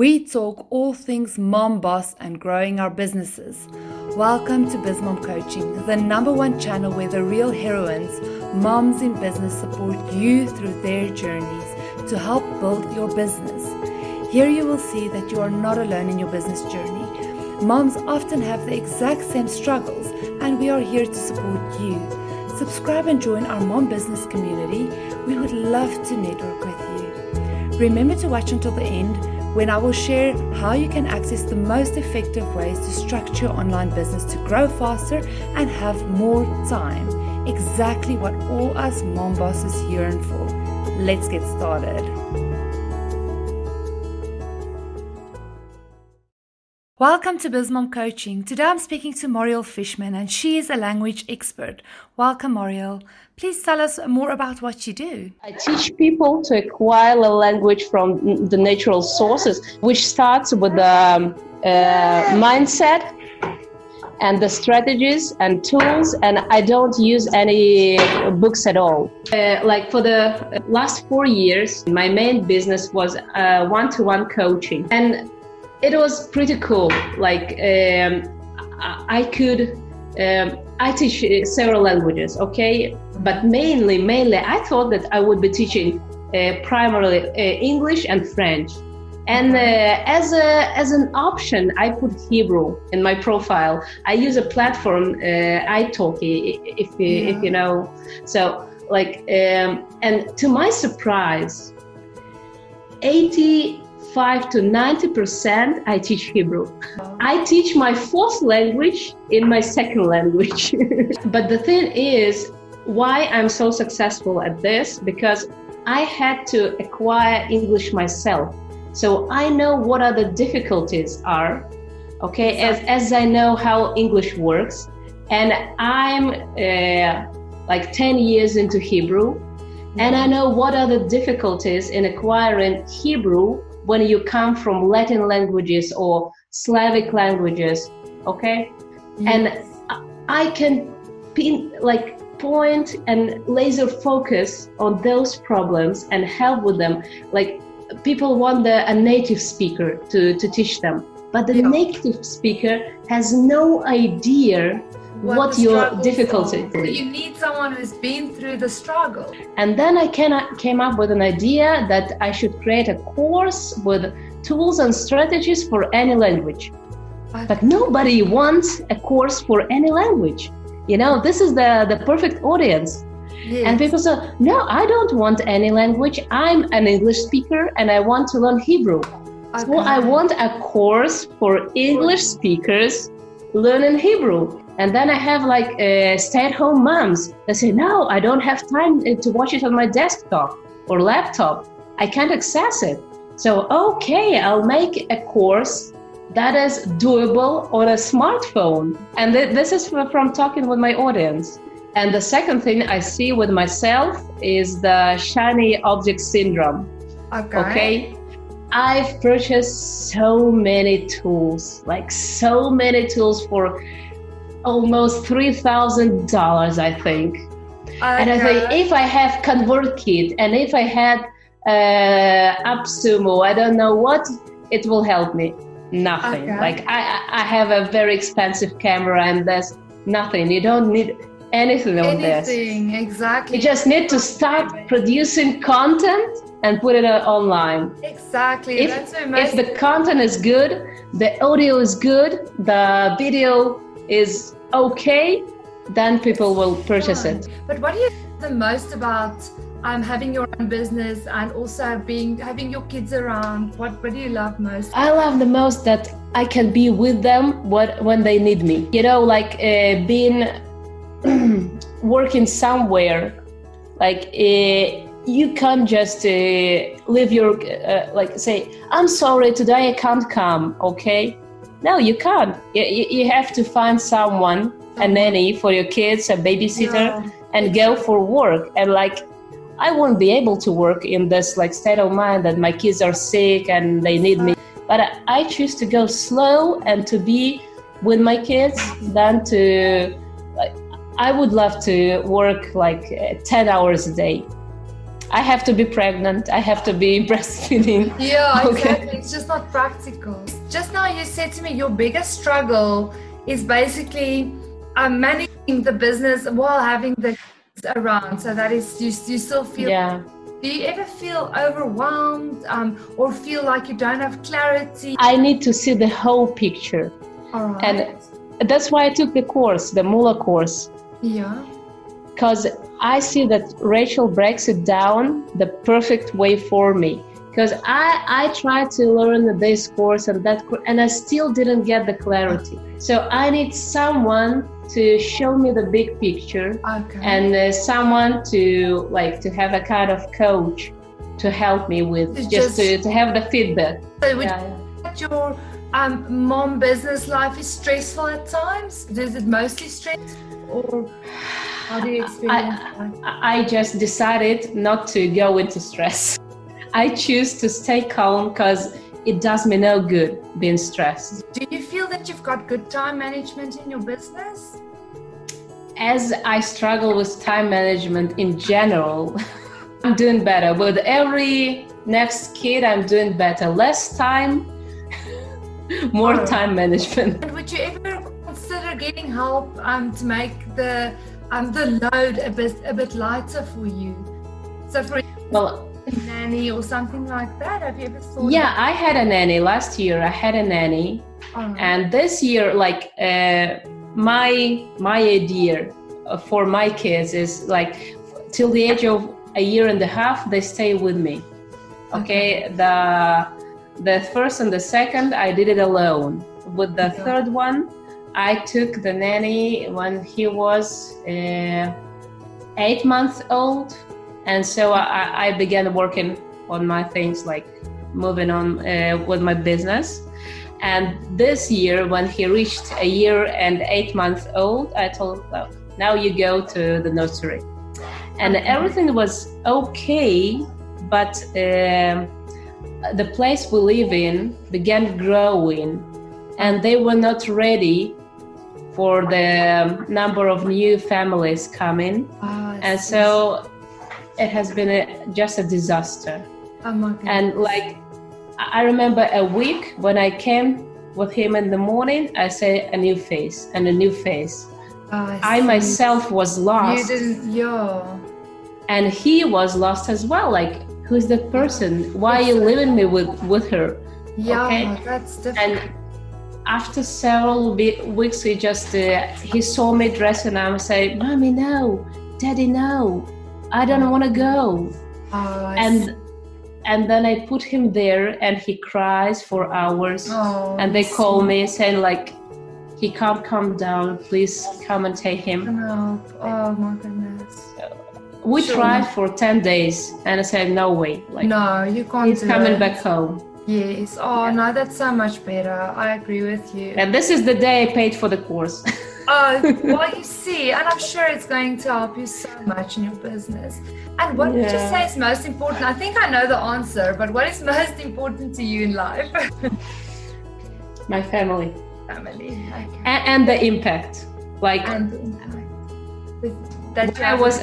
We talk all things mom boss and growing our businesses. Welcome to BizMom Coaching, the number one channel where the real heroines, moms in business, support you through their journeys to help build your business. Here you will see that you are not alone in your business journey. Moms often have the exact same struggles, and we are here to support you. Subscribe and join our mom business community. We would love to network with you. Remember to watch until the end when I will share how you can access the most effective ways to structure your online business to grow faster and have more time. Exactly what all us mom bosses yearn for. Let's get started. Welcome to BizMom Coaching. Today I'm speaking to Moriel Fishman and she is a language expert. Welcome, Moriel. Please tell us more about what you do. I teach people to acquire a language from the natural sources, which starts with the um, uh, mindset and the strategies and tools and i don't use any books at all uh, like for the last four years my main business was uh, one-to-one coaching and it was pretty cool. Like um, I could, um, I teach several languages, okay, but mainly, mainly, I thought that I would be teaching uh, primarily uh, English and French. And uh, as a as an option, I put Hebrew in my profile. I use a platform, uh, italki, if you, yeah. if you know. So like, um, and to my surprise, eighty 5 to 90% I teach Hebrew. I teach my fourth language in my second language. but the thing is, why I'm so successful at this because I had to acquire English myself. So I know what are the difficulties are, okay, as, as I know how English works. And I'm uh, like 10 years into Hebrew, and I know what are the difficulties in acquiring Hebrew when you come from Latin languages or Slavic languages, okay? Yes. And I can pin, like point and laser focus on those problems and help with them. Like people want the, a native speaker to, to teach them, but the yeah. native speaker has no idea what, what your difficulty is. You need someone who's been through the struggle. And then I came up with an idea that I should create a course with tools and strategies for any language. But nobody wants a course for any language. You know, this is the, the perfect audience. Yes. And people say, no, I don't want any language. I'm an English speaker and I want to learn Hebrew. Okay. So I want a course for English speakers learning Hebrew. And then I have like uh, stay-at-home moms that say, "No, I don't have time uh, to watch it on my desktop or laptop. I can't access it." So okay, I'll make a course that is doable on a smartphone. And th- this is from talking with my audience. And the second thing I see with myself is the shiny object syndrome. Okay. Okay. I've purchased so many tools, like so many tools for almost three thousand dollars, I think. Okay. And I think if I have ConvertKit and if I had uh, AppSumo, I don't know what it will help me. Nothing. Okay. Like I, I have a very expensive camera, and there's nothing. You don't need anything on this. Anything, exactly. You just need to start producing content and put it online. Exactly. If, if the content is good, the audio is good, the video is okay, then people will purchase it. But what do you the most about um, having your own business and also being having your kids around? What what do you love most? I love the most that I can be with them what when they need me. You know, like uh, being working somewhere, like. Uh, you can't just uh, leave your uh, like say i'm sorry today i can't come okay no, you can't. You, you have to find someone, a nanny for your kids, a babysitter, yeah. and go for work. And like, I won't be able to work in this like state of mind that my kids are sick and they need me. But I, I choose to go slow and to be with my kids than to. Like, I would love to work like uh, ten hours a day. I have to be pregnant. I have to be breastfeeding. Yeah, okay. exactly. It's just not practical. Just now, you said to me your biggest struggle is basically um, managing the business while having the around. So that is you. You still feel. Yeah. Do you ever feel overwhelmed um, or feel like you don't have clarity? I need to see the whole picture. All right. And that's why I took the course, the Mula course. Yeah. Because I see that Rachel breaks it down the perfect way for me. Because I, I tried to learn this course and that and I still didn't get the clarity. So I need someone to show me the big picture okay. and uh, someone to like to have a kind of coach to help me with just, just, to, to have the feedback so would yeah. your um, mom business life is stressful at times is it mostly stress or how do you experience I, I just decided not to go into stress i choose to stay calm because it does me no good being stressed. Do you feel that you've got good time management in your business? As I struggle with time management in general, I'm doing better. With every next kid, I'm doing better. Less time, more oh. time management. And would you ever consider getting help um, to make the um, the load a bit a bit lighter for you? So, for well, nanny or something like that? Have you ever thought? Yeah, I had a nanny last year. I had a nanny, oh. and this year, like uh, my my idea for my kids is like till the age of a year and a half, they stay with me. Okay, okay. the the first and the second, I did it alone. With the okay. third one, I took the nanny when he was uh, eight months old and so I, I began working on my things like moving on uh, with my business and this year when he reached a year and eight months old i told him well, now you go to the nursery and okay. everything was okay but uh, the place we live in began growing and they were not ready for the number of new families coming oh, and so it has been a, just a disaster. Oh and like, I remember a week when I came with him in the morning, I said a new face and a new face. Oh, I, I myself was lost. You didn't, yeah. And he was lost as well. Like, who's that person? Why are you leaving me with, with her? Yeah, okay? that's different. And after several weeks, he just, uh, he saw me dressing and I said, Mommy, no. Daddy, no I don't want to go. Oh, and see. and then I put him there, and he cries for hours. Oh, and they call me saying like, he can't come down. Please come and take him. No. Oh my goodness. we sure. tried for ten days, and I said no way. Like, no, you can't. He's coming it. back home. Yes. Oh yeah. no, that's so much better. I agree with you. And this is the day I paid for the course. uh, well, you see, and I'm sure it's going to help you so much in your business. And what yeah. would you say is most important? I think I know the answer, but what is most important to you in life? My family. Family. Okay. And, and, the impact. Like, and the impact. That I was,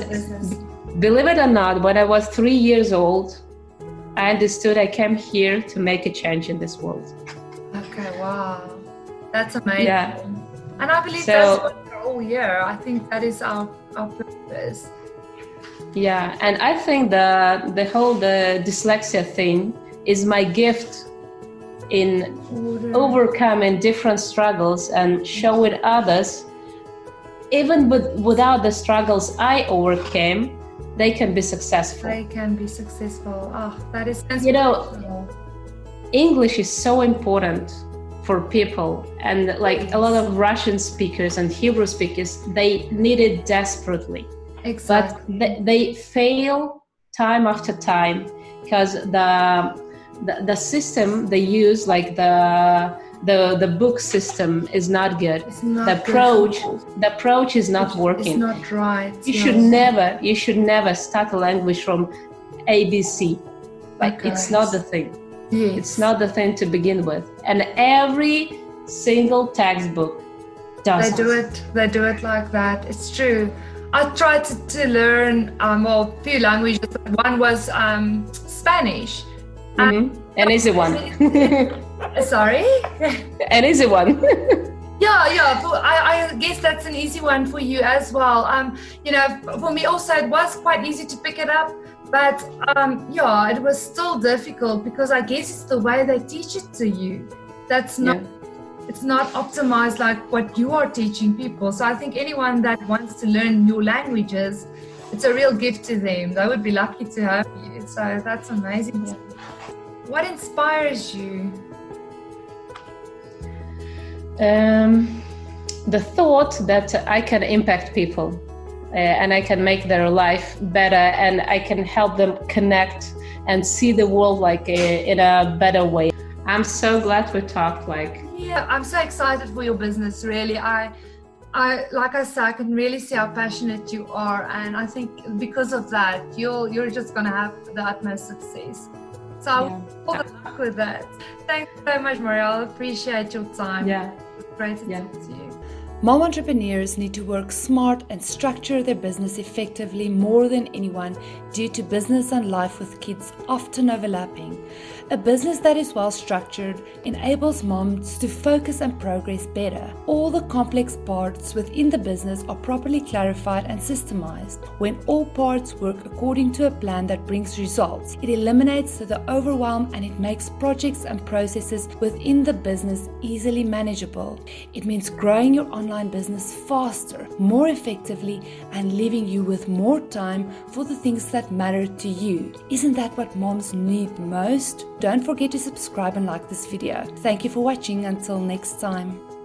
believe it or not, when I was three years old, I understood I came here to make a change in this world. Okay, wow. That's amazing. Yeah. And I believe so, that's what we're all here. I think that is our, our purpose. Yeah, and I think the the whole the dyslexia thing is my gift in Order. overcoming different struggles and showing others even with, without the struggles I overcame, they can be successful. They can be successful. Oh, that is you know, English is so important for people and like a lot of russian speakers and hebrew speakers they need it desperately exactly. but they, they fail time after time because the, the the system they use like the the the book system is not good not the approach good. the approach is not working it's not right you should never you should never start a language from abc like okay. it's not the thing Yes. It's not the thing to begin with. And every single textbook does They do it they do it like that. It's true. I tried to, to learn um, well, a few languages. One was um, Spanish. Mm-hmm. An easy one. Sorry? An easy one. yeah, yeah. For, I, I guess that's an easy one for you as well. Um, you know, for me also, it was quite easy to pick it up. But um, yeah, it was still difficult because I guess it's the way they teach it to you. That's not. Yeah it's not optimized like what you are teaching people. So I think anyone that wants to learn new languages, it's a real gift to them. They would be lucky to have you. So that's amazing. What inspires you? Um, the thought that I can impact people uh, and I can make their life better and I can help them connect and see the world like a, uh, in a better way. I'm so glad we talked. Like, yeah, I'm so excited for your business. Really, I, I like I said, I can really see how passionate you are, and I think because of that, you're you're just gonna have the utmost success. So yeah. all the luck with that. Thanks so much, Moriel. Appreciate your time. Yeah, great to yeah. you. Mom entrepreneurs need to work smart and structure their business effectively more than anyone due to business and life with kids often overlapping. A business that is well structured enables moms to focus and progress better. All the complex parts within the business are properly clarified and systemized. When all parts work according to a plan that brings results, it eliminates the overwhelm and it makes projects and processes within the business easily manageable. It means growing your online business faster, more effectively, and leaving you with more time for the things that matter to you. Isn't that what moms need most? Don't forget to subscribe and like this video. Thank you for watching. Until next time.